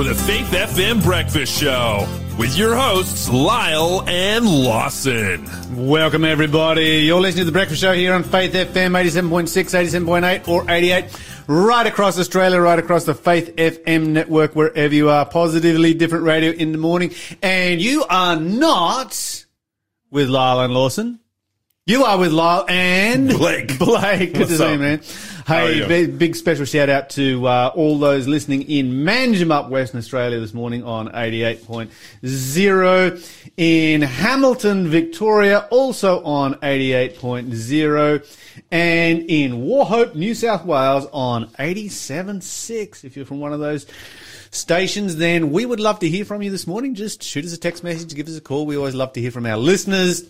for the Faith FM Breakfast Show with your hosts, Lyle and Lawson. Welcome, everybody. You're listening to The Breakfast Show here on Faith FM 87.6, 87.8, or 88, right across Australia, right across the Faith FM network, wherever you are. Positively different radio in the morning. And you are not with Lyle and Lawson. You are with Lyle and Blake. Blake, good What's to see up? you, man. Hey, big, big special shout out to uh, all those listening in Manjimup, Western Australia this morning on 88.0. In Hamilton, Victoria, also on 88.0. And in Wauchope, New South Wales on 87.6. If you're from one of those stations, then we would love to hear from you this morning. Just shoot us a text message, give us a call. We always love to hear from our listeners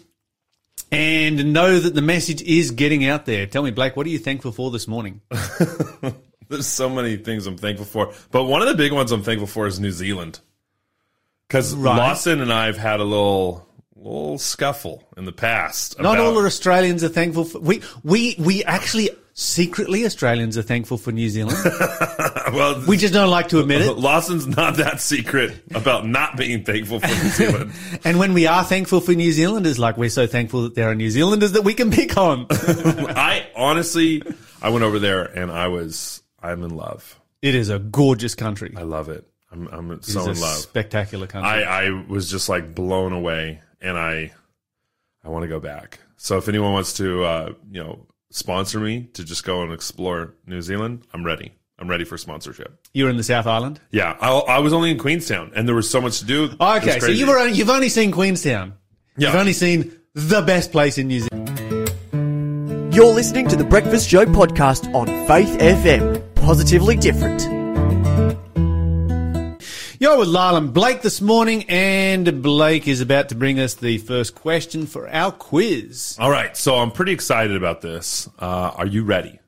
and know that the message is getting out there. Tell me, Blake, what are you thankful for this morning? There's so many things I'm thankful for, but one of the big ones I'm thankful for is New Zealand. Because Right. Lawson and I have had a little little scuffle in the past. Not all Australians are thankful for. We we we actually secretly Australians are thankful for New Zealand. well, We just don't like to admit it. Lawson's not that secret about not being thankful for New Zealand. And when we are thankful for New Zealanders, like we're so thankful that there are New Zealanders that we can pick on. I honestly, I went over there and I was, I'm in love. it is a gorgeous country. I love it. I'm, I'm It so in love. spectacular country. I, I was just like blown away, and I I want to go back. So if anyone wants to, uh, you know, sponsor me to just go and explore New Zealand, I'm ready. I'm ready for sponsorship. You're in the South Island. Yeah, I, I was only in Queenstown, and there was so much to do. It Okay, so you were only, you've only seen Queenstown. Yeah. You've only seen the best place in New Zealand. You're listening to the Breakfast Show podcast on Faith FM. Positively different. You're with Lyle and Blake this morning, and Blake is about to bring us the first question for our quiz. All right, so I'm pretty excited about this. Uh, are you ready?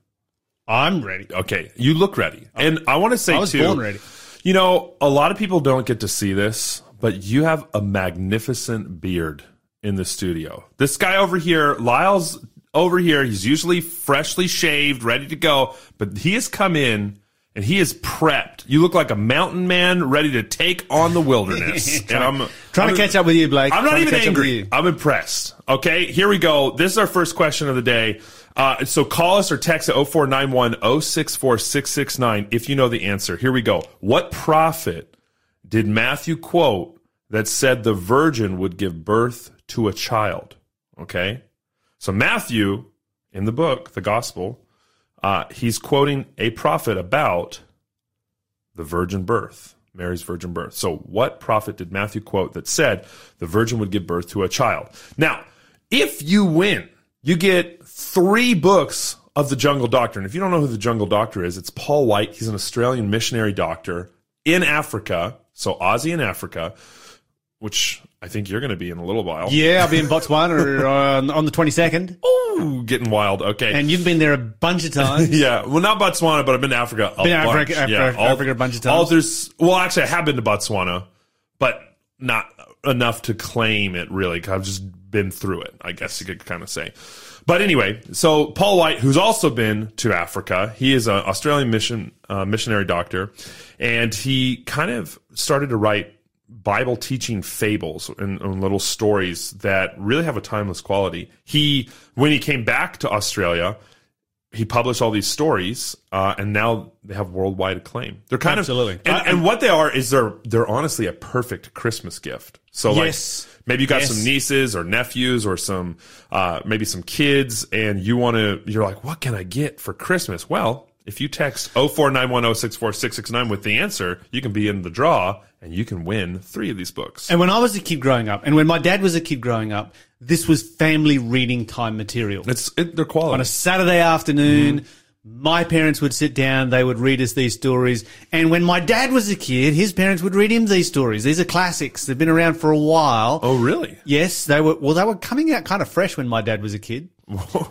I'm ready. Okay, you look ready, and I want to say I was too. born ready. You know, a lot of people don't get to see this, but you have a magnificent beard in the studio. This guy over here, Lyle's over here, he's usually freshly shaved, ready to go, but he has come in and he is prepped. You look like a mountain man ready to take on the wilderness. and I'm Trying I'm- to catch up with you, Blake. I'm not Trying even catch up with angry. I'm impressed. Okay, here we go. This is our first question of the day. Uh, so call us or text at 0491 064 669 if you know the answer. Here we go. What prophet did Matthew quote that said the virgin would give birth to a child? Okay. So Matthew, in the book, the gospel, uh, he's quoting a prophet about the virgin birth, Mary's virgin birth. So, what prophet did Matthew quote that said the virgin would give birth to a child? Now, if you win, you get three books of the Jungle Doctor. And if you don't know who the Jungle Doctor is, it's Paul White. He's an Australian missionary doctor in Africa. So, Aussie in Africa, which I think you're going to be in a little while. Yeah, I'll be in Botswana on, on the 22nd, Getting wild. Okay. and you've been there a bunch of times. Yeah, well, not Botswana, but I've been to Africa. A Been to bunch. Africa- Africa- yeah, all, Africa a bunch of times. All there's, well, actually, I have been to Botswana, but not enough to claim it really. I've just been through it. I guess you could kind of say. But anyway, so Paul White, who's also been to Africa, he is an Australian mission uh, missionary doctor, and he kind of started to write Bible teaching fables and, and little stories that really have a timeless quality. He, when he came back to Australia, he published all these stories, uh, and now they have worldwide acclaim. They're kind Absolutely. of, and, and what they are is they're they're honestly a perfect Christmas gift. So Yes. like maybe you got Yes. some nieces or nephews or some uh, maybe some kids, and you want to you're like, what can I get for Christmas? Well, if you text 0491064669 with the answer, you can be in the draw and you can win three of these books. And when I was a kid growing up, and when my dad was a kid growing up, this was family reading time material. It's it, they're quality. on a Saturday afternoon, my parents would sit down, they would read us these stories. And when my dad was a kid, his parents would read him these stories. These are classics. They've been around for a while. oh, really? Yes, they were. Well, they were coming out kind of fresh when my dad was a kid,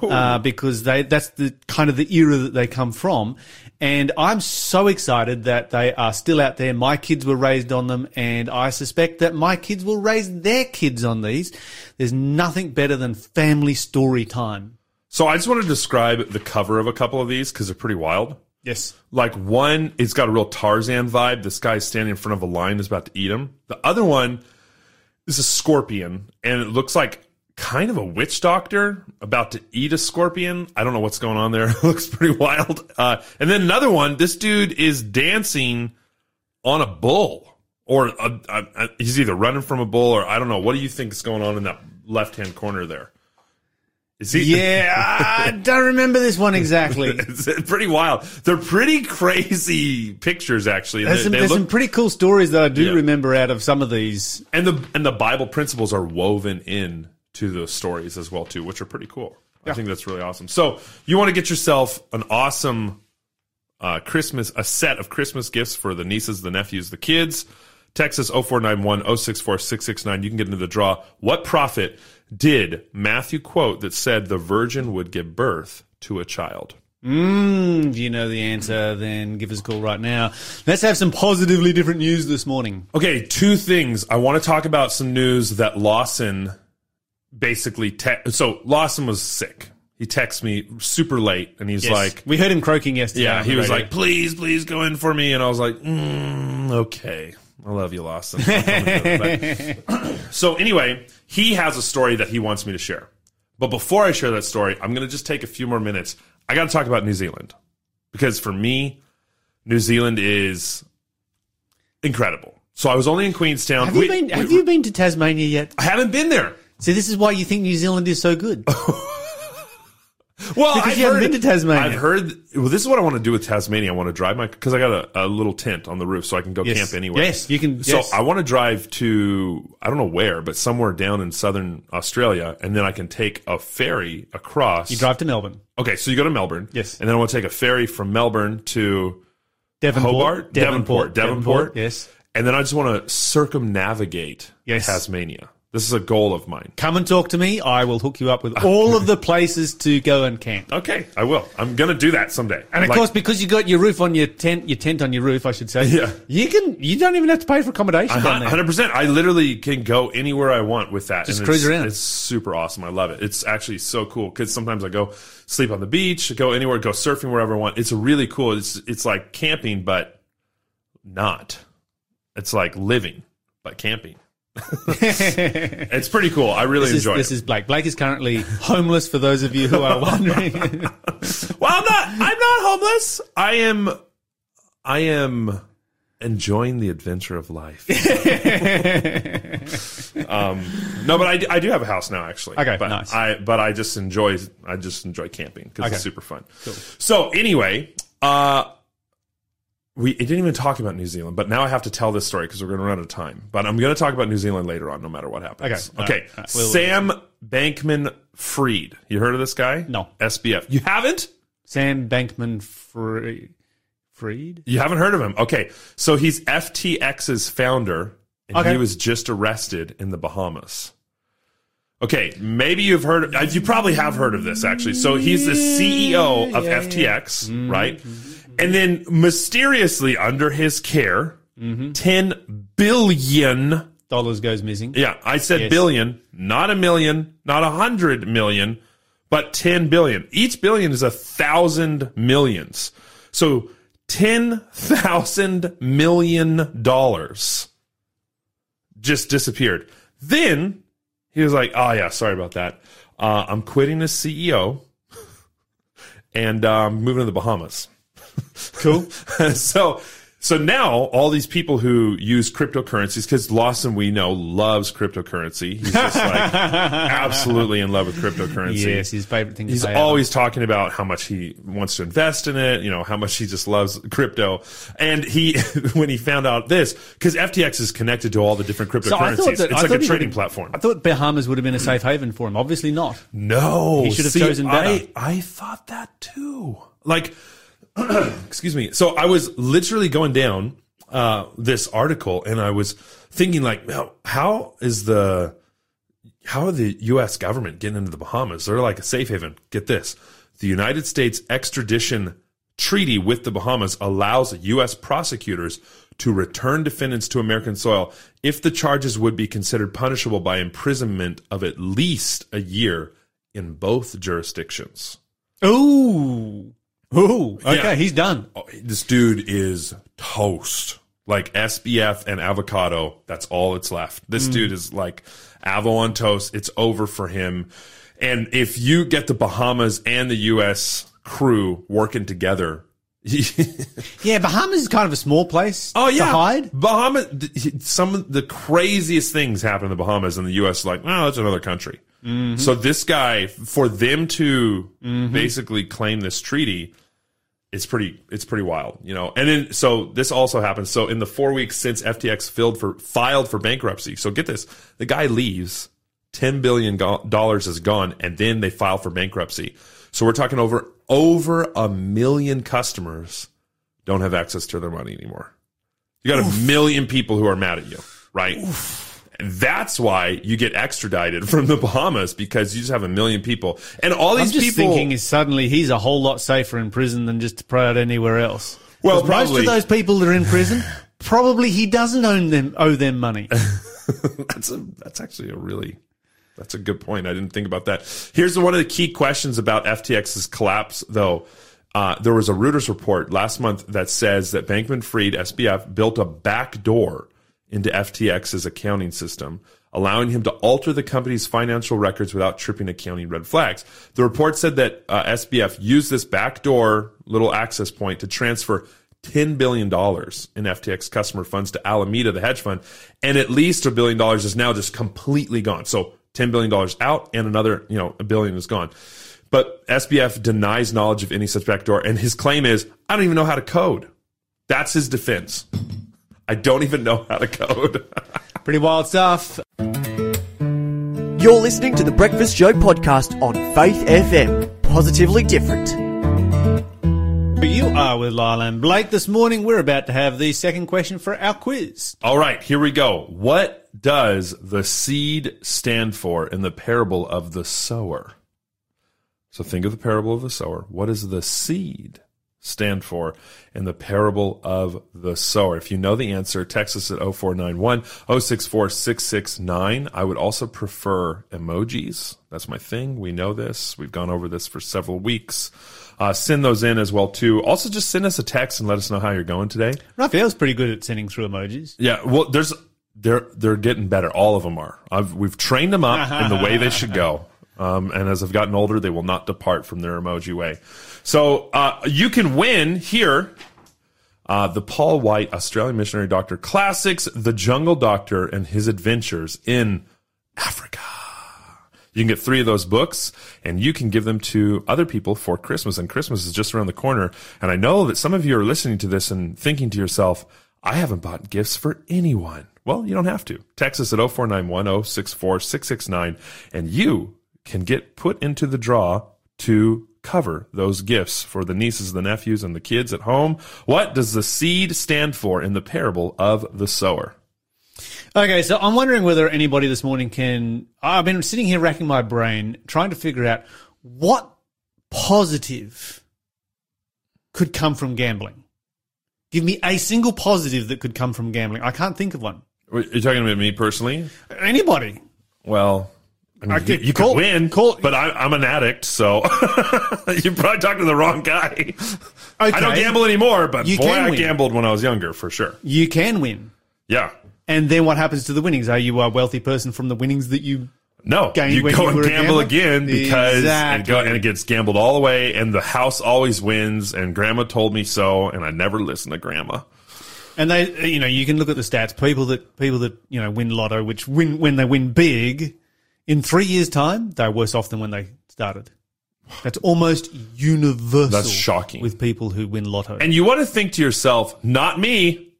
uh, because they that's the kind of the era that they come from. And I'm so excited that they are still out there. My kids were raised on them, and I suspect that my kids will raise their kids on these. There's nothing better than family story time. So I just want to describe the cover of a couple of these because they're pretty wild. Yes. Like one, it's got a real Tarzan vibe. This guy's standing in front of a lion is about to eat him. The other one is a scorpion, and it looks like kind of a witch doctor about to eat a scorpion. I don't know what's going on there. it looks pretty wild. Uh, and then another one, this dude is dancing on a bull. Or a, a, a- he's either running from a bull, or I don't know. What do you think is going on in that left hand corner there? Is he? Yeah, I don't remember this one exactly. It's pretty wild. They're pretty crazy pictures, actually. There's, They- some, they there's look- some pretty cool stories that I do Yeah. remember out of some of these. and the and the Bible principles are woven in to those stories as well too, which are pretty cool. I think that's really awesome. So you want to get yourself an awesome uh, Christmas, a set of Christmas gifts for the nieces, the nephews, the kids. Texas 0491 064 669. You can get into the draw. What prophet did Matthew quote that said the virgin would give birth to a child? Mm, if you know the answer, then give us a call right now. Let's have some positively different news this morning. Okay, two things. I want to talk about some news that Lawson basically te- so Lawson was sick. He texts me super late and he's like we heard him croaking yesterday. yeah, he was radio. like, "Please, please go in for me." And I was like, mm, "Okay, I love you, Lawson." I'll come and go. But- so anyway, he has a story that he wants me to share. But before I share that story, I'm going to just take a few more minutes. I got to talk about New Zealand because for me, New Zealand is incredible. So I was only in Queenstown. Have you We- been? we- Have you been to Tasmania yet? I haven't been there. See, this is why you think New Zealand is so good. Well, Because I've you haven't heard, been to Tasmania. I've heard. Well, this is what I want to do with Tasmania. I want to drive my because I got a, a little tent on the roof, so I can go Yes. camp anywhere. Yes, you can- So yes. I want to drive to I don't know where, but somewhere down in southern Australia, and then I can take a ferry across. You drive to Melbourne, okay, so you go to Melbourne. Yes. and then I want to take a ferry from Melbourne to Devonport, Hobart, Devonport, Devonport. Yes. and then I just want to circumnavigate Yes. Tasmania. This is a goal of mine. Come and talk to me. I will hook you up with all of the places to go and camp. Okay, I will. I'm gonna do that someday. And of Like- course, because you got your roof on your tent, your tent on your roof, I should say. Yeah. You can. You don't even have to pay for accommodation hundred percent. I literally can go anywhere I want with that. Just and cruise it's, around. It's super awesome. I love it. It's actually so cool because sometimes I go sleep on the beach, go anywhere, go surfing wherever I want. It's really cool. It's it's like camping, but not. It's like living, but camping. it's pretty cool. I really This is, enjoy this it. is Blake. Blake is currently homeless. For those of you who are wondering, well, I'm not. I'm not homeless. I am. I am enjoying the adventure of life. um, no, but I, do- I do have a house now, actually. Okay, but nice. I but I just enjoy I just enjoy camping because Okay. it's super fun. So anyway, uh, we it didn't even talk about New Zealand, but now I have to tell this story because we're going to run out of time. But I'm going to talk about New Zealand later on, no matter what happens. Okay, Okay. right, all right. We'll- Sam Bankman Fried. You heard of this guy? No. SBF. You haven't? Sam Bankman Free, Fried. You haven't heard of him? Okay. So he's FTX's founder, and Okay. he was just arrested in the Bahamas. Okay, maybe you've heard. uh, You probably have heard of this actually. So he's the CEO of FTX, mm-hmm, right? Mm-hmm. And then mysteriously, under his care, mm-hmm. ten billion. Dollars goes missing. Yeah, I said Yes. billion, not a million, not a hundred million, but 10 billion. Each billion is a thousand millions. So ten thousand million dollars just disappeared. Then he was like, "Oh yeah, sorry about that. Uh, I'm quitting as CEO and um, moving to the Bahamas." Cool. so so now all these people who use cryptocurrencies because Lawson we know loves cryptocurrency. He's just like absolutely in love with cryptocurrency. yes, his favorite thing. He's always talking about how much he wants to invest in it, you know, how much he just loves crypto. And he, when he found out this, because FTX is connected to all the different cryptocurrencies, So I thought that- it's I like thought a trading platform. I thought Bahamas would have been a safe haven for him. Obviously not. No, He should have See, chosen better. I, I thought that too. Like, excuse me. So I was literally going down uh, this article, and I was thinking, like, now, how is the how are the U.S. government getting into the Bahamas? They're like a safe haven. Get this: the United States extradition treaty with the Bahamas allows U.S. prosecutors to return defendants to American soil if the charges would be considered punishable by imprisonment of at least a year in both jurisdictions. Ooh. Ooh, okay, Yeah. he's done. Oh, this dude is toast. Like SBF and avocado, that's all that's left. This mm. dude is like avo on toast. It's over for him. And if you get the Bahamas and the U.S. crew working together, Yeah, Bahamas is kind of a small place oh yeah, to hide. Bahamas. Some of the craziest things happen in the Bahamas, and the U.S. is like, oh, that's another country. Mm-hmm. So this guy, for them to mm-hmm. basically claim this treaty, it's pretty it's pretty wild, you know. And then so this also happens. So in the four weeks since FTX filled for filed for bankruptcy, so get this: the guy leaves, ten billion dollars is gone, and then they file for bankruptcy. So we're talking over over a million customers don't have access to their money anymore. You got a million people who are mad at you, right? And that's why you get extradited from the Bahamas because you just have a million people, and all these I'm just people. thinking is suddenly he's a whole lot safer in prison than just to pray out anywhere else. Well, most of those people that are in prison, probably he doesn't own them owe them money. That's a that's actually a really that's a good point. I didn't think about that. Here's one of the key questions about FTX's collapse, though. Uh, there was a Reuters report last month that says that Bankman Fried SBF built a back door into FTX's accounting system, allowing him to alter the company's financial records without tripping accounting red flags. The report said that uh, SBF used this backdoor little access point to transfer $10 billion in FTX customer funds to Alameda, the hedge fund, and at least a billion dollars is now just completely gone. So $10 billion out and another, you know, a billion is gone. But SBF denies knowledge of any such backdoor, and his claim is, I don't even know how to code. That's his defense. I don't even know how to code. Pretty wild stuff. You're listening to the Breakfast Show podcast on Faith FM. Positively different. But You are with Lyle and Blake. This morning we're about to have the second question for our quiz. All right, here we go. What does the seed stand for in the parable of the sower? So think of the parable of the sower. What is the seed stand for in the parable of the sower? If you know the answer, text us at 0491 064 669. I would also prefer emojis. That's my thing. We know this. We've gone over this for several weeks. Uh, send those in as well too. Also, just send us a text and let us know how you're going today. Raphael's pretty good at sending through emojis. Yeah, well, there's they're they're getting better. All of them are. I've we've trained them up in the way they should go. Um, and as I've gotten older, they will not depart from their emoji way. So uh, you can win here. Uh, the Paul White Australian Missionary Doctor Classics, The Jungle Doctor, and His Adventures in Africa. You can get three of those books and you can give them to other people for Christmas. And Christmas is just around the corner. And I know that some of you are listening to this and thinking to yourself, I haven't bought gifts for anyone. Well, you don't have to. Text us at 0491 064 669 and you can get put into the draw to cover those gifts for the nieces, the nephews, and the kids at home. What does the seed stand for in the parable of the sower? Okay, so I'm wondering whether anybody this morning can. I've been sitting here racking my brain trying to figure out what positive could come from gambling. Give me a single positive that could come from gambling. I can't think of one. You're you talking about me personally? Anybody? Well, I you, could you could win, call- but I, I'm an addict, so you're probably talking to the wrong guy. I don't gamble anymore, but You boy, I win. gambled when I was younger, for sure. You can win. Yeah. And then what happens to the winnings? Are you a wealthy person from the winnings that you No, you go you and gamble again because and, go, and it gets gambled all the way, and the house always wins. And Grandma told me so, and I never listened to Grandma. And they, you know, you can look at the stats. People that people that you know win lotto, which win when they win big, in three years' time, they're worse off than when they started. That's almost universal. That's shocking. with people who win lotto. And you want to think to yourself, not me.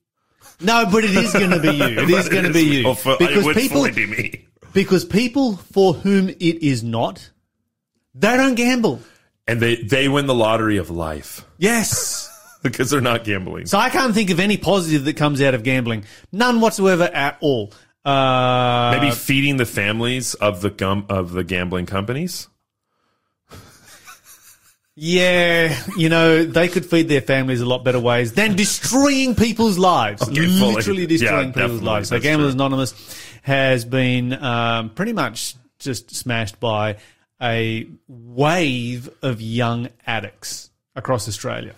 no, but it is going to be you. It is going to be you it because people fully be me. because people for whom it is not, they don't gamble. And they, they win the lottery of life Yes. because they're not gambling. So I can't think of any positive that comes out of gambling. None whatsoever at all. Uh, Maybe feeding the families of the gum of the gambling companies. Yeah, you know, they could feed their families a lot better ways than destroying people's lives. Okay. Literally destroying Yeah, people's lives. So Gamblers true. Anonymous has been um, pretty much just smashed by a wave of young addicts across Australia.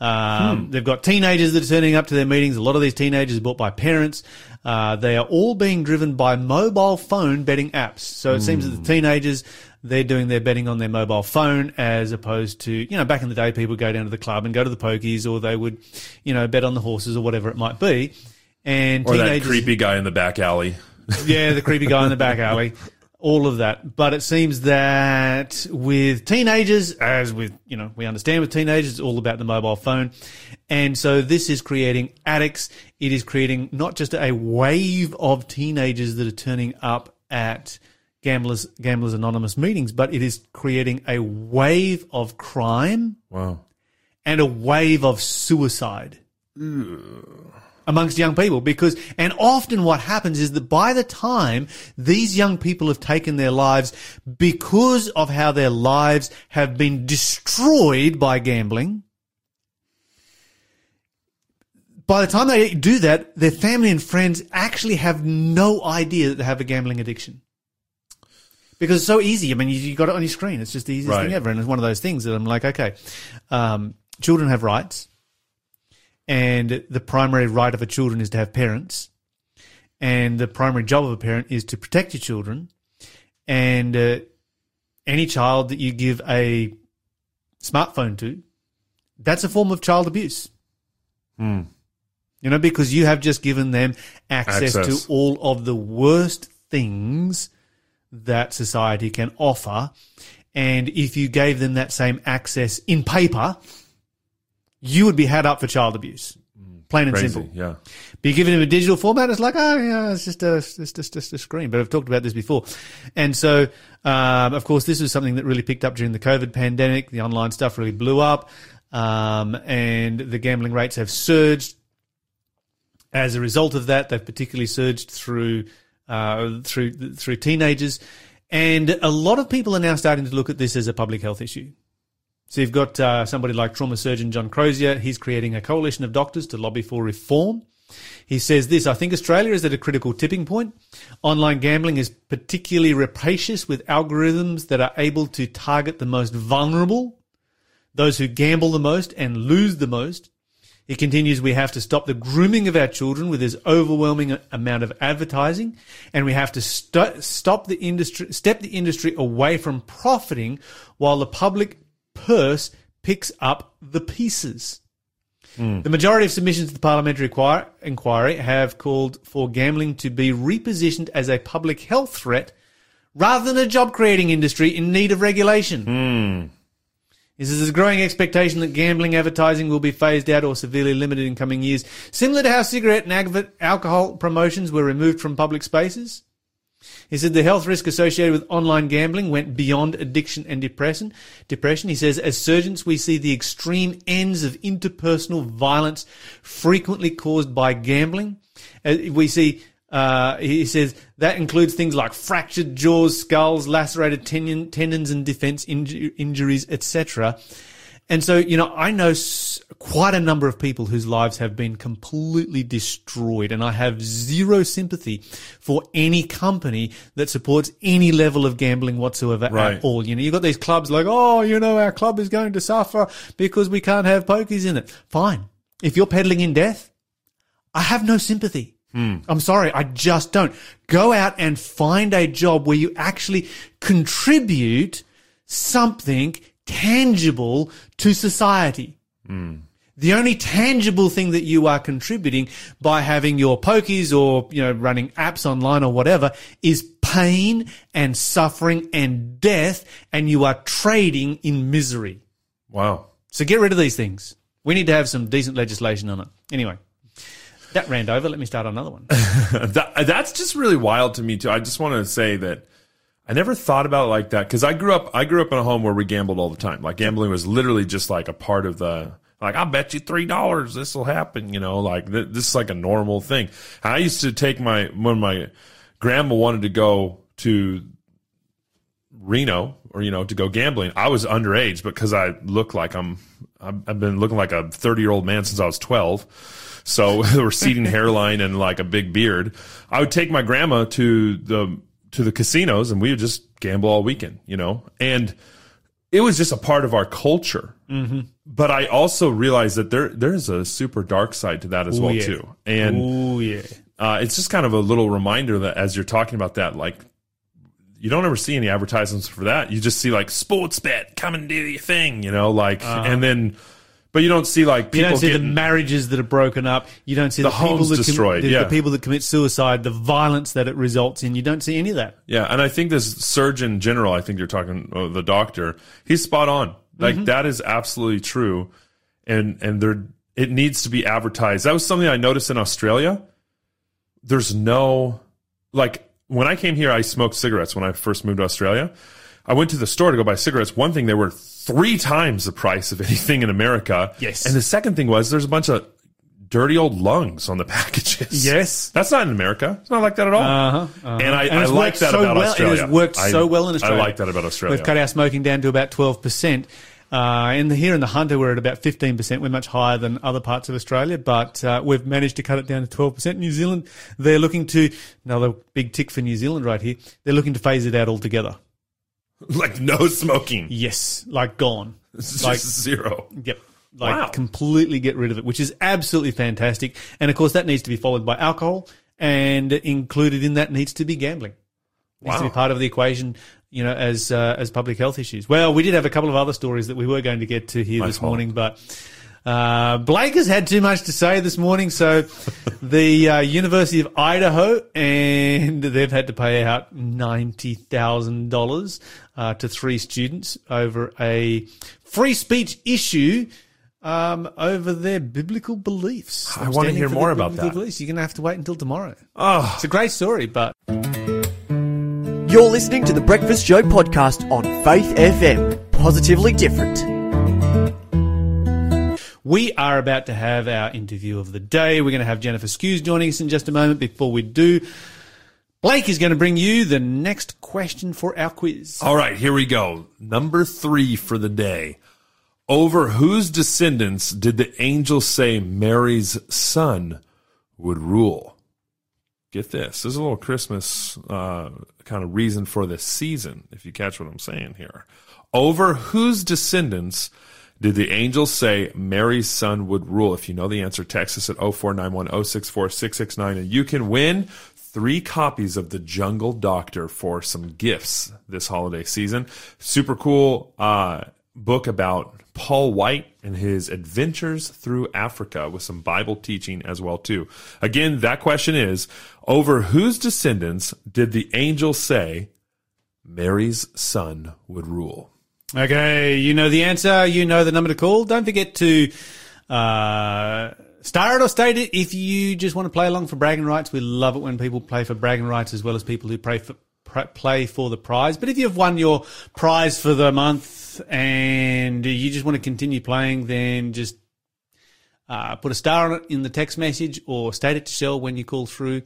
Um, They've got teenagers that are turning up to their meetings. A lot of these teenagers are bought by parents. Uh, they are all being driven by mobile phone betting apps. So it seems that the teenagers they're doing their betting on their mobile phone as opposed to you know back in the day people would go down to the club and go to the pokies or they would you know bet on the horses or whatever it might be. And Or that creepy guy in the back alley. yeah, the creepy guy in the back alley, all of that. But it seems that with teenagers, as with, you know, we understand with teenagers, it's all about the mobile phone. And so this is creating addicts. It is creating not just a wave of teenagers that are turning up at gamblers, gamblers anonymous meetings, but it is creating a wave of crime Wow. and a wave of suicide amongst young people because and often what happens is that by the time these young people have taken their lives because of how their lives have been destroyed by gambling by the time they do that their family and friends actually have no idea that they have a gambling addiction because it's so easy. I mean, you, you got it on your screen. It's just the easiest Right. thing ever. And it's one of those things that I'm like, okay, um, children have rights. And the primary right of a children is to have parents. And the primary job of a parent is to protect your children. And uh, any child that you give a smartphone to, that's a form of child abuse. You know, because you have just given them access, Access. to all of the worst things that society can offer. And if you gave them that same access in paper, you would be had up for child abuse. Plain and Crazy. simple. Yeah. But you give it a digital format, it's like, oh, yeah, it's just a, it's just, just a screen. But I've talked about this before. And so, um, of course, this was something that really picked up during the COVID pandemic. The online stuff really blew up. Um, and the gambling rates have surged. As a result of that, they've particularly surged through, uh, through, through teenagers. And a lot of people are now starting to look at this as a public health issue. So you've got uh, somebody like trauma surgeon John Crozier. He's creating a coalition of doctors to lobby for reform. He says this, I think Australia is at a critical tipping point. Online gambling is particularly rapacious with algorithms that are able to target the most vulnerable, those who gamble the most and lose the most. He continues, we have to stop the grooming of our children with this overwhelming amount of advertising, and we have to st- stop the industry, step the industry away from profiting while the public purse picks up the pieces. Hmm. The majority of submissions to the parliamentary inquiry have called for gambling to be repositioned as a public health threat rather than a job creating industry in need of regulation. Hmm. This is a growing expectation that gambling advertising will be phased out or severely limited in coming years, similar to how cigarette and alcohol promotions were removed from public spaces. He said the health risk associated with online gambling went beyond addiction and depression. Depression. He says, as surgeons, we see the extreme ends of interpersonal violence frequently caused by gambling. Uh, We see, uh, he says, that includes things like fractured jaws, skulls, lacerated tendon, tendons and defense inju- injuries, etc. And so, you know, I know quite a number of people whose lives have been completely destroyed, and I have zero sympathy for any company that supports any level of gambling whatsoever Right. at all. You know, you've got these clubs like, oh, you know, our club is going to suffer because we can't have pokies in it. Fine. If you're peddling in death, I have no sympathy. Hmm. I'm sorry, I just don't. Go out and find a job where you actually contribute something tangible to society. The only tangible thing that you are contributing by having your pokies or, you know, running apps online or whatever is pain and suffering and death, and you are trading in misery. Wow. So get rid of these things. We need to have some decent legislation on it. Anyway, that ran over. Let me start another one. that, that's just really wild to me too. I just want to say that I never thought about it like that because I grew up. I grew up in a home where we gambled all the time. Like gambling was literally just like a part of the. Like I bet you three dollars this will happen. You know, like th- this is like a normal thing. And I used to take my when my grandma wanted to go to Reno or you know to go gambling. I was underage because I look like I'm. I've been looking like a 30 year old man since I was 12. So receding hairline and like a big beard. I would take my grandma to the to the casinos and we would just gamble all weekend. You know, and it was just a part of our culture. Mm-hmm. But I also realized that there there's a super dark side to that as Ooh, well yeah. too, and Oh yeah. uh, it's just kind of a little reminder that as you're talking about that, like you don't ever see any advertisements for that. You just see like sports bet, come and do your thing, you know, like, and then, but you don't see like. You don't see the marriages that are broken up. You don't see the, The people homes that com- destroyed, the, yeah. the people that commit suicide, the violence that it results in. You don't see any of that. yeah. And I think this surgeon general, I think you're talking uh, the doctor, he's spot on. Like Mm-hmm. that is absolutely true, and and there it needs to be advertised. That was something I noticed in Australia. There's no like when I came here, I smoked cigarettes when I first moved to Australia. I went to the store to go buy cigarettes. One thing, they were three times the price of anything in America. Yes. And the second thing was there's a bunch of dirty old lungs on the packages. Yes. That's not in America. It's not like that at all. Uh-huh, uh-huh. And I, And I like that so about well- it Australia. has worked I- so well in Australia. I like that about Australia. We've cut our smoking down to about 12%. Uh, in the, here in the Hunter, we're at about 15%. We're much higher than other parts of Australia, but uh, we've managed to cut it down to 12%. New Zealand, they're looking to, another big tick for New Zealand right here, they're looking to phase it out altogether. like no smoking. Yes, like gone. It's Like, zero. Yep. Like Wow. completely get rid of it, which is absolutely fantastic. And of course, that needs to be followed by alcohol, and included in that needs to be gambling. Needs to be part of the equation, you know, as uh, as public health issues. Well, we did have a couple of other stories that we were going to get to here My this fault. morning, but uh, Blake has had too much to say this morning. So the uh, University of Idaho, and they've had to pay out ninety thousand dollars uh, to three students over a free speech issue. Um, over their biblical beliefs. I wanna hear more about biblical that. Beliefs. You're going to have to wait until tomorrow. Oh, It's a great story, but You're listening to the Breakfast Show podcast on Faith FM. Positively different. We are about to have our interview of the day. We're going to have Jennifer Skews joining us in just a moment. Before we do, Blake is going to bring you the next question for our quiz. All right, here we go. Number three for the day. Over whose descendants did the angel say Mary's son would rule? Get this. Is a little Christmas uh, kind of reason for this season, if you catch what I'm saying here. Over whose descendants did the angel say Mary's son would rule? If you know the answer, text us at 0491 064 669 and you can win three copies of The Jungle Doctor for some gifts this holiday season. Super cool uh, book about Paul White and his adventures through Africa with some Bible teaching as well too. Again, that question is over whose descendants did the angel say Mary's son would rule? Okay, you know the answer. You know the number to call. Don't forget to uh, star it or state it if you just want to play along for bragging rights. We love it when people play for bragging rights as well as people who play for play for the prize. But if you've won your prize for the month and you just want to continue playing, then just uh, put a star on it in the text message or state it to Shell when you call through,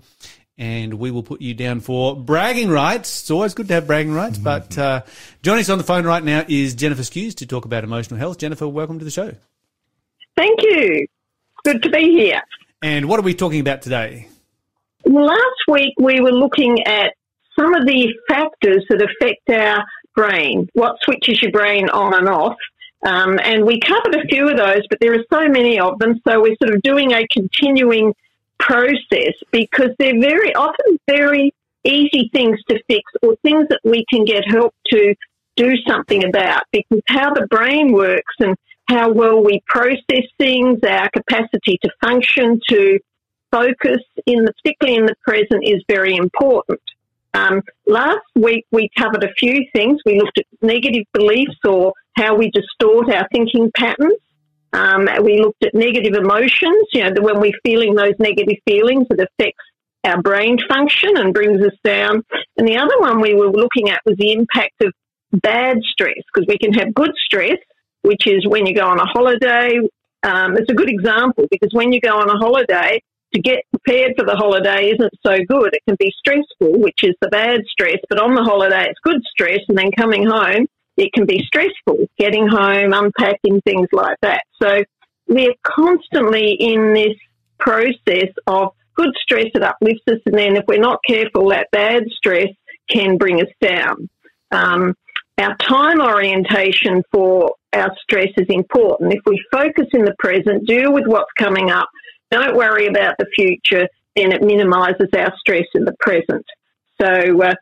and we will put you down for bragging rights. It's always good to have bragging rights. But uh, joining us on the phone right now is Jennifer Skews to talk about emotional health. Jennifer, welcome to the show. Thank you. Good to be here. And what are we talking about today? Last week we were looking at some of the factors that affect our brain, what switches your brain on and off. Um, and we covered a few of those, but there are so many of them. So we're sort of doing a continuing process because they're very often very easy things to fix or things that we can get help to do something about because how the brain works and how well we process things, our capacity to function, to focus in the, particularly in the present is very important. Um, last week we covered a few things. We looked at negative beliefs or how we distort our thinking patterns. Um, we looked at negative emotions, you know, when we're feeling those negative feelings, it affects our brain function and brings us down. And the other one we were looking at was the impact of bad stress, because we can have good stress, which is when you go on a holiday. Um, it's a good example because when you go on a holiday, to get prepared for the holiday isn't so good. It can be stressful, which is the bad stress, but on the holiday it's good stress, and then coming home it can be stressful, getting home, unpacking, things like that. So we're constantly in this process of good stress that uplifts us, and then if we're not careful, that bad stress can bring us down. Um, our time orientation for our stress is important. If we focus in the present, deal with what's coming up, don't worry about the future, then it minimises our stress in the present. So uh,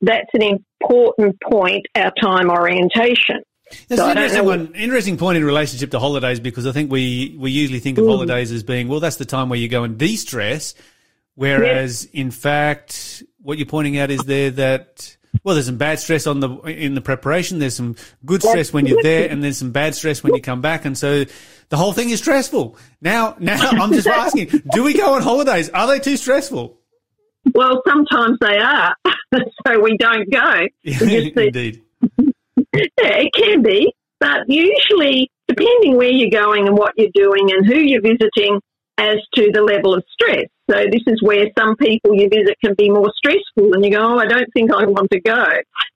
that's an important point, our time orientation. That's so an interesting, one, interesting point in relationship to holidays because I think we, we usually think of mm. holidays as being, well, that's the time where you go and de-stress. Whereas yes. in fact, what you're pointing out is there that, well, there's some bad stress on the, in the preparation. There's some good stress when you're there and there's some bad stress when you come back. And so the whole thing is stressful. Now, now I'm just asking, do we go on holidays? Are they too stressful? Well, sometimes they are, so we don't go. We Indeed. Yeah, it can be, but usually, depending where you're going and what you're doing and who you're visiting, as to the level of stress. So this is where some people you visit can be more stressful, and you go, "Oh, I don't think I want to go."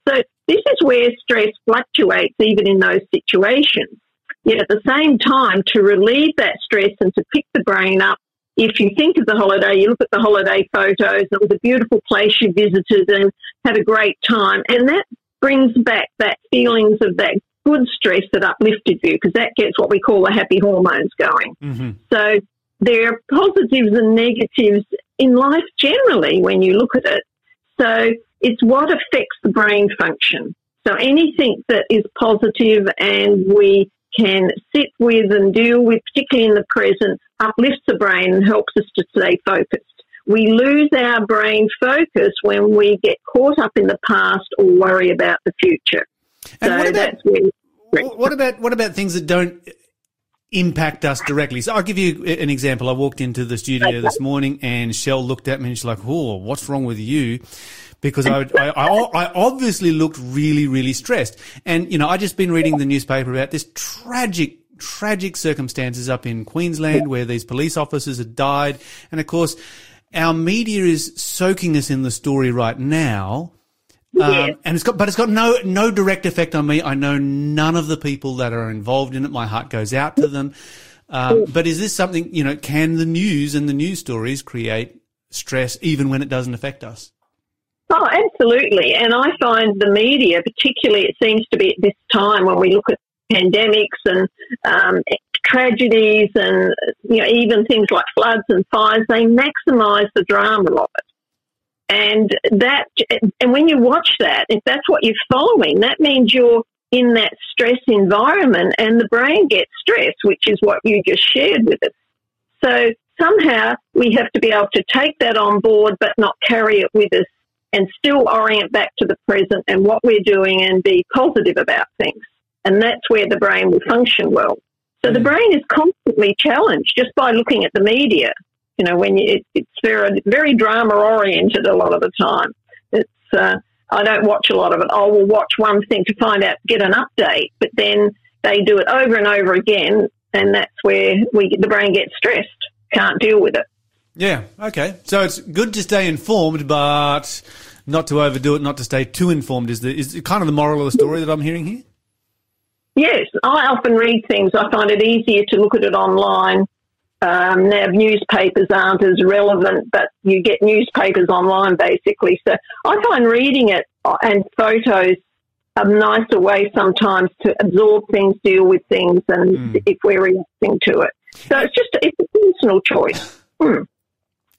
So this is where stress fluctuates, even in those situations. Yet at the same time, to relieve that stress and to pick the brain up, if you think of the holiday, you look at the holiday photos, it was a beautiful place you visited and had a great time, and that brings back that feelings of that good stress that uplifted you because that gets what we call the happy hormones going. Mm-hmm. So there are positives and negatives in life generally when you look at it. So it's what affects the brain function. So anything that is positive and we can sit with and deal with, particularly in the present, uplifts the brain and helps us to stay focused. We lose our brain focus when we get caught up in the past or worry about the future. And so what about, that's where. What about what about things that don't impact us directly? So I'll give you an example. I walked into the studio this morning and Shell looked at me and she's like, "Oh, what's wrong with you?" Because I, I, I obviously looked really, really stressed. And, you know, I just been reading the newspaper about this tragic tragic circumstances up in Queensland where these police officers had died. And of course, our media is soaking us in the story right now. Um, and it's got, but it's got no, no direct effect on me. I know none of the people that are involved in it. My heart goes out to them. Um, but is this something, you know, can the news and the news stories create stress even when it doesn't affect us? Oh, absolutely. And I find the media, particularly, it seems to be at this time when we look at pandemics and um, tragedies and you know even things like floods and fires, they maximise the drama of it. And that, and when you watch that, if that's what you're following, that means you're in that stress environment and the brain gets stressed, which is what you just shared with us. So somehow we have to be able to take that on board, but not carry it with us and still orient back to the present and what we're doing and be positive about things. And that's where the brain will function well. So the mm. brain is constantly challenged just by looking at the media. You know, when you, it, it's very, very drama oriented a lot of the time. It's, uh, I don't watch a lot of it. I will watch one thing to find out, get an update, but then they do it over and over again, and that's where we the brain gets stressed, can't deal with it. Yeah. Okay. So it's good to stay informed, but not to overdo it, not to stay too informed. Is the is kind of the moral of the story that I'm hearing here? Yes, I often read things. I find it easier to look at it online. Um, now, newspapers aren't as relevant, but you get newspapers online basically. So I find reading it and photos a nicer way sometimes to absorb things, deal with things, and mm. if we're reacting to it. So it's just it's a personal choice. Hmm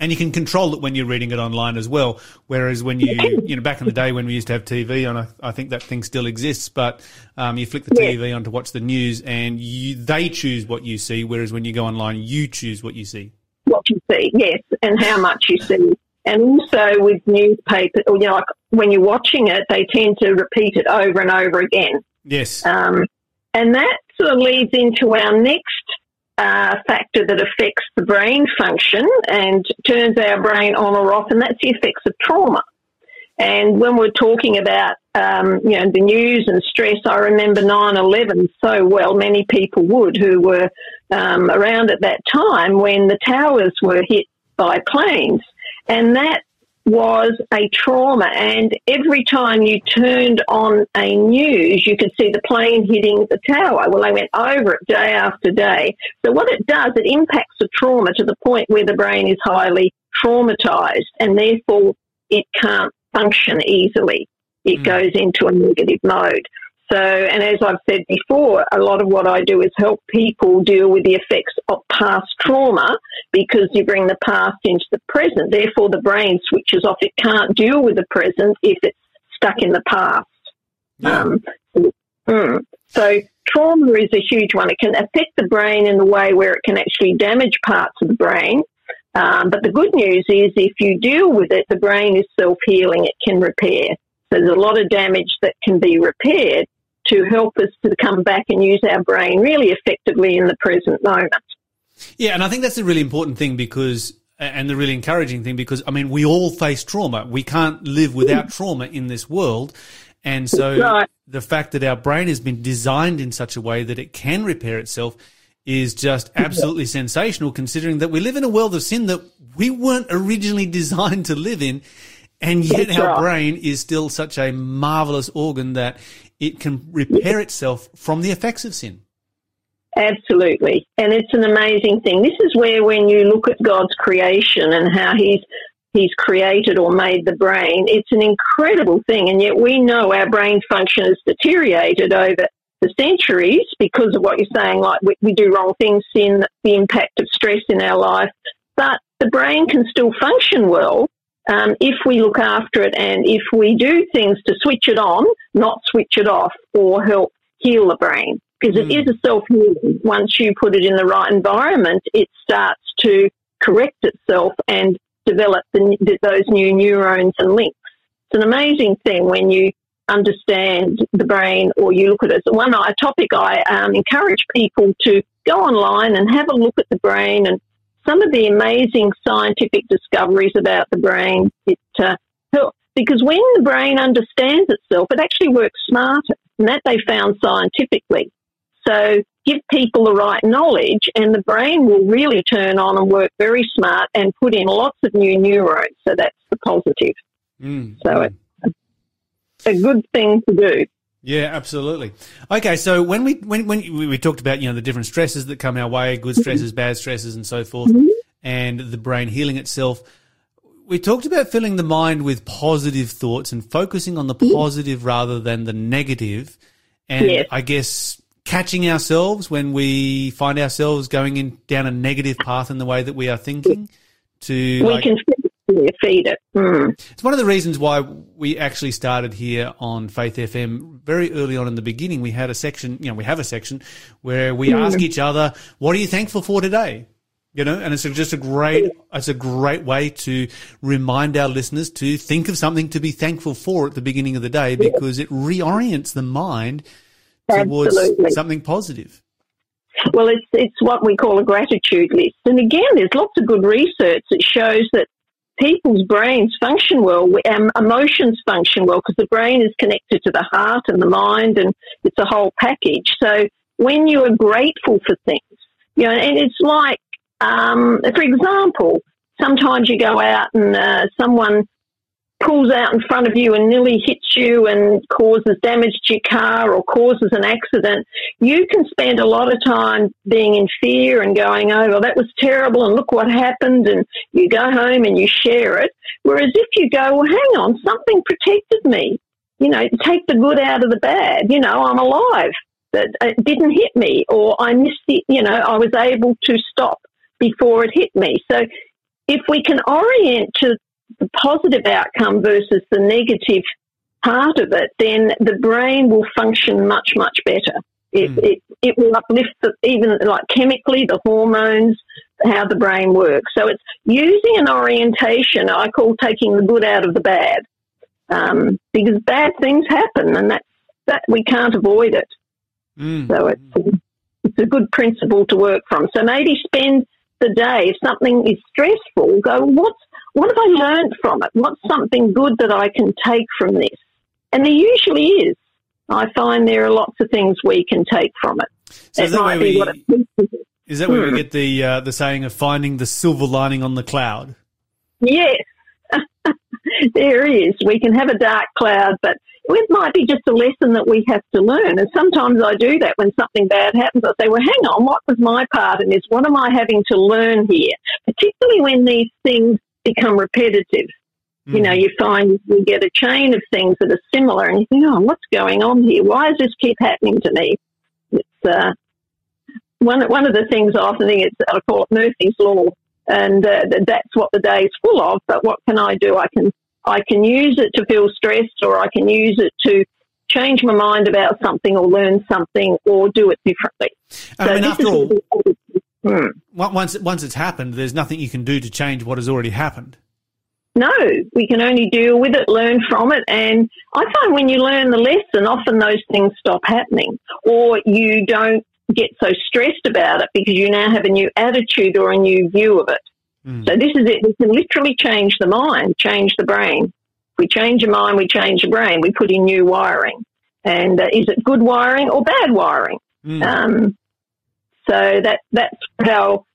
and you can control it when you're reading it online as well. Whereas when you, you know, back in the day when we used to have TV on, I, I think that thing still exists, but um, you flick the TV on to watch the news and you, they choose what you see. Whereas when you go online, you choose what you see. What you see, yes, and how much you see. And also with newspapers, you know, like when you're watching it, they tend to repeat it over and over again. Yes. Um, and that sort of leads into our next uh, factor that affects the brain function and turns our brain on or off, and that's the effects of trauma. And when we're talking about, um, you know, the news and stress, I remember 9-11 so well. Many people would who were um, around at that time when the towers were hit by planes. And that was a trauma. And every time you turned on a news, you could see the plane hitting the tower. Well, they went over it day after day. So what it does, it impacts the trauma to the point where the brain is highly traumatized and therefore it can't function easily. It mm. goes into a negative mode. So, and as I've said before, a lot of what I do is help people deal with the effects of past trauma because you bring the past into the present. Therefore, the brain switches off. It can't deal with the present if it's stuck in the past. Yeah. Um, mm. So, trauma is a huge one. It can affect the brain in the way where it can actually damage parts of the brain. Um, but the good news is if you deal with it, the brain is self healing. It can repair. So there's a lot of damage that can be repaired to help us to come back and use our brain really effectively in the present moment. Yeah, and I think that's a really important thing because, and the really encouraging thing because, I mean, we all face trauma. We can't live without hmm. trauma in this world. And so Right. the fact that our brain has been designed in such a way that it can repair itself is just absolutely sensational considering that we live in a world of sin that we weren't originally designed to live in. And yet That's our right. brain is still such a marvelous organ that it can repair itself from the effects of sin. Absolutely. And it's an amazing thing. This is where when you look at God's creation and how he's he's created or made the brain, it's an incredible thing. And yet we know our brain function has deteriorated over the centuries because of what you're saying, like we, we do wrong things, sin, the impact of stress in our life. But the brain can still function well um, if we look after it and if we do things to switch it on, not switch it off or help heal the brain. Because it is a self healing. Once you put it in the right environment, it starts to correct itself and develop the, those new neurons and links. It's an amazing thing when you understand the brain or you look at it. So one topic I um, encourage people to go online and have a look at the brain and some of the amazing scientific discoveries about the brain. It uh, because when the brain understands itself, it actually works smarter, and that they found scientifically. So give people the right knowledge, and the brain will really turn on and work very smart and put in lots of new neurons. So that's the positive. Mm. So it's a good thing to do. Yeah, absolutely. Okay, so when we when when we, talked about you know the different stresses that come our way, good stresses, bad stresses, and so forth, and the brain healing itself. We talked about filling the mind with positive thoughts and focusing on the positive rather than the negative, and Yes. I guess catching ourselves when we find ourselves going in down a negative path in the way that we are thinking. To We like, can feed it. Mm. it's one of the reasons why we actually started here on Faith FM very early on in the beginning. We had a section, you know, we have a section where we ask each other, "What are you thankful for today?" You know, and it's just a great, it's a great way to remind our listeners to think of something to be thankful for at the beginning of the day because it reorients the mind towards Absolutely. something positive. Well, it's it's what we call a gratitude list. And again, there's lots of good research that shows that people's brains function well, um, emotions function well, because the brain is connected to the heart and the mind, and it's a whole package. So when you are grateful for things, you know, and it's like, um, for example, sometimes you go out and uh, someone pulls out in front of you and nearly hits you and causes damage to your car or causes an accident, you can spend a lot of time being in fear and going, oh, well, that was terrible and look what happened. And you go home and you share it. Whereas if you go, well, hang on, something protected me. You know, take the good out of the bad. You know, I'm alive. That it didn't hit me or I missed it. You know, I was able to stop before it hit me. So if we can orient to the positive outcome versus the negative part of it, then the brain will function much, much better. It, it, it will uplift the, even like chemically the hormones, how the brain works. So it's using an orientation I call taking the good out of the bad. Um, because bad things happen and that, that we can't avoid it. Mm. So it's, it's a good principle to work from. So maybe spend the day, if something is stressful, go, what's, what have I learned from it? What's something good that I can take from this? And there usually is. I find there are lots of things we can take from it. So is that might where be we- what it. Is that where Hmm. we get the uh, the saying of finding the silver lining on the cloud? Yes, there is. We can have a dark cloud, but it might be just a lesson that we have to learn. And sometimes I do that when something bad happens. I say, well, hang on, what was my part in this? What am I having to learn here? Particularly when these things become repetitive. You know, you find you get a chain of things that are similar, and you think, "Oh, what's going on here? Why does this keep happening to me?" It's uh, one one of the things I often think it's I call it Murphy's law, and uh, that's what the day is full of. But what can I do? I can I can use it to feel stressed, or I can use it to change my mind about something, or learn something, or do it differently. I So mean, after all, On- once once it's happened, there's nothing you can do to change what has already happened. No, we can only deal with it, learn from it, and I find when you learn the lesson, often those things stop happening, or you don't get so stressed about it because you now have a new attitude or a new view of it. So this is it. We can literally change the mind, change the brain. If we change the mind, we change the brain. We put in new wiring, and uh, is it good wiring or bad wiring? Um, so that that's how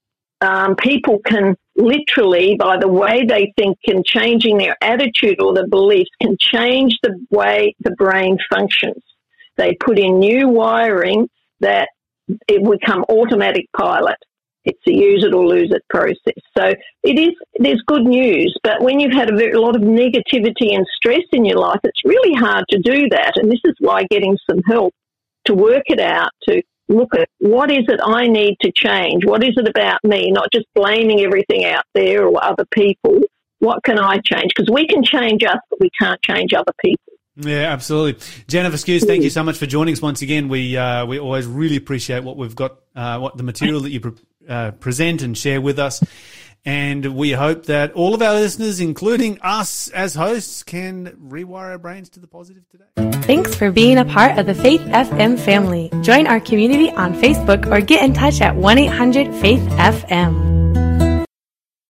um, people can literally, by the way they think and changing their attitude or their beliefs, can change the way the brain functions. They put in new wiring that it become automatic pilot. It's a use it or lose it process. So it is, there's good news, but when you've had a, very, a lot of negativity and stress in your life, it's really hard to do that. And this is why getting some help to work it out, to look at what is it I need to change? What is it about me? Not just blaming everything out there or other people. What can I change? Because we can change us, but we can't change other people. Yeah, absolutely. Jennifer Skews, thank you so much for joining us once again. We uh, we always really appreciate what we've got, uh, what the material that you pre- uh, present and share with us. And we hope that all of our listeners, including us as hosts, can rewire our brains to the positive today. Thanks for being a part of the Faith FM family. Join our community on Facebook or get in touch at 1 800 Faith FM.